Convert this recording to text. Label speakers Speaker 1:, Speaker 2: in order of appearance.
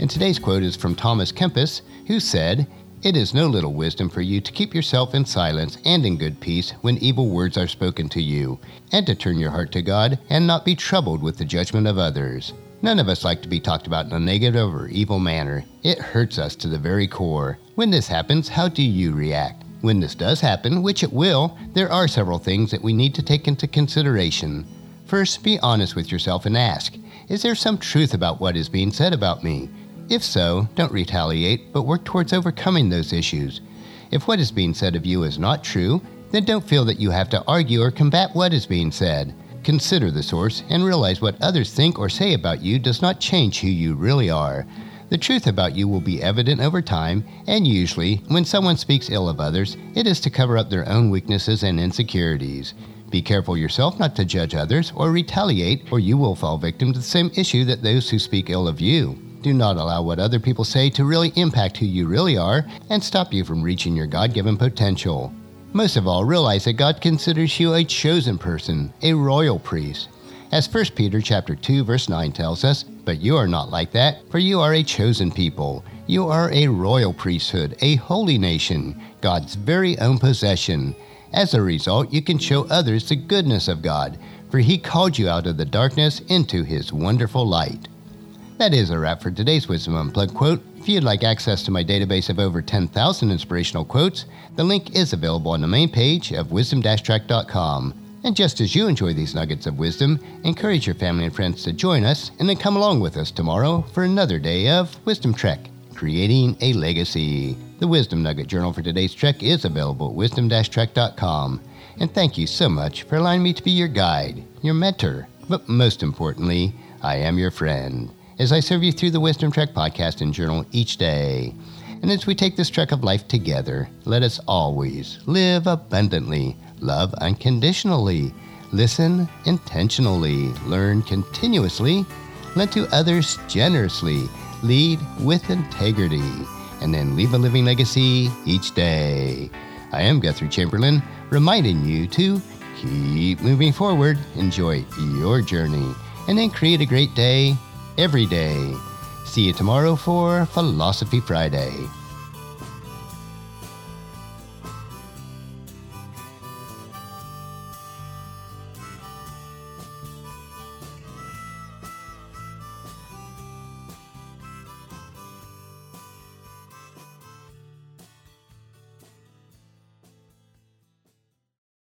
Speaker 1: And today's quote is from Thomas Kempis, who said, It is no little wisdom for you to keep yourself in silence and in good peace when evil words are spoken to you, and to turn your heart to God and not be troubled with the judgment of others. None of us like to be talked about in a negative or evil manner. It hurts us to the very core. When this happens, how do you react? When this does happen, which it will, there are several things that we need to take into consideration. First, be honest with yourself and ask Is there some truth about what is being said about me? If so, don't retaliate, but work towards overcoming those issues. If what is being said of you is not true, then don't feel that you have to argue or combat what is being said. Consider the source and realize what others think or say about you does not change who you really are. The truth about you will be evident over time, and usually, when someone speaks ill of others, it is to cover up their own weaknesses and insecurities. Be careful yourself not to judge others or retaliate, or you will fall victim to the same issue that those who speak ill of you. Do not allow what other people say to really impact who you really are and stop you from reaching your God given potential. Most of all, realize that God considers you a chosen person, a royal priest. As 1 Peter chapter 2 verse 9 tells us, but you are not like that, for you are a chosen people. You are a royal priesthood, a holy nation, God's very own possession. As a result, you can show others the goodness of God, for he called you out of the darkness into his wonderful light. That is a wrap for today's Wisdom Unplugged quote. If you'd like access to my database of over 10,000 inspirational quotes, the link is available on the main page of wisdom-trek.com. And just as you enjoy these nuggets of wisdom, encourage your family and friends to join us and then come along with us tomorrow for another day of Wisdom Trek, creating a legacy. The Wisdom Nugget Journal for today's trek is available at wisdom-trek.com. And thank you so much for allowing me to be your guide, your mentor, but most importantly, I am your friend as I serve you through the Wisdom Trek podcast and journal each day. And as we take this trek of life together, let us always live abundantly, love unconditionally, listen intentionally, learn continuously, lend to others generously, lead with integrity, and then leave a living legacy each day. I am Guthrie Chamberlain, reminding you to keep moving forward, enjoy your journey, and then create a great day every day. See you tomorrow for Philosophy Friday.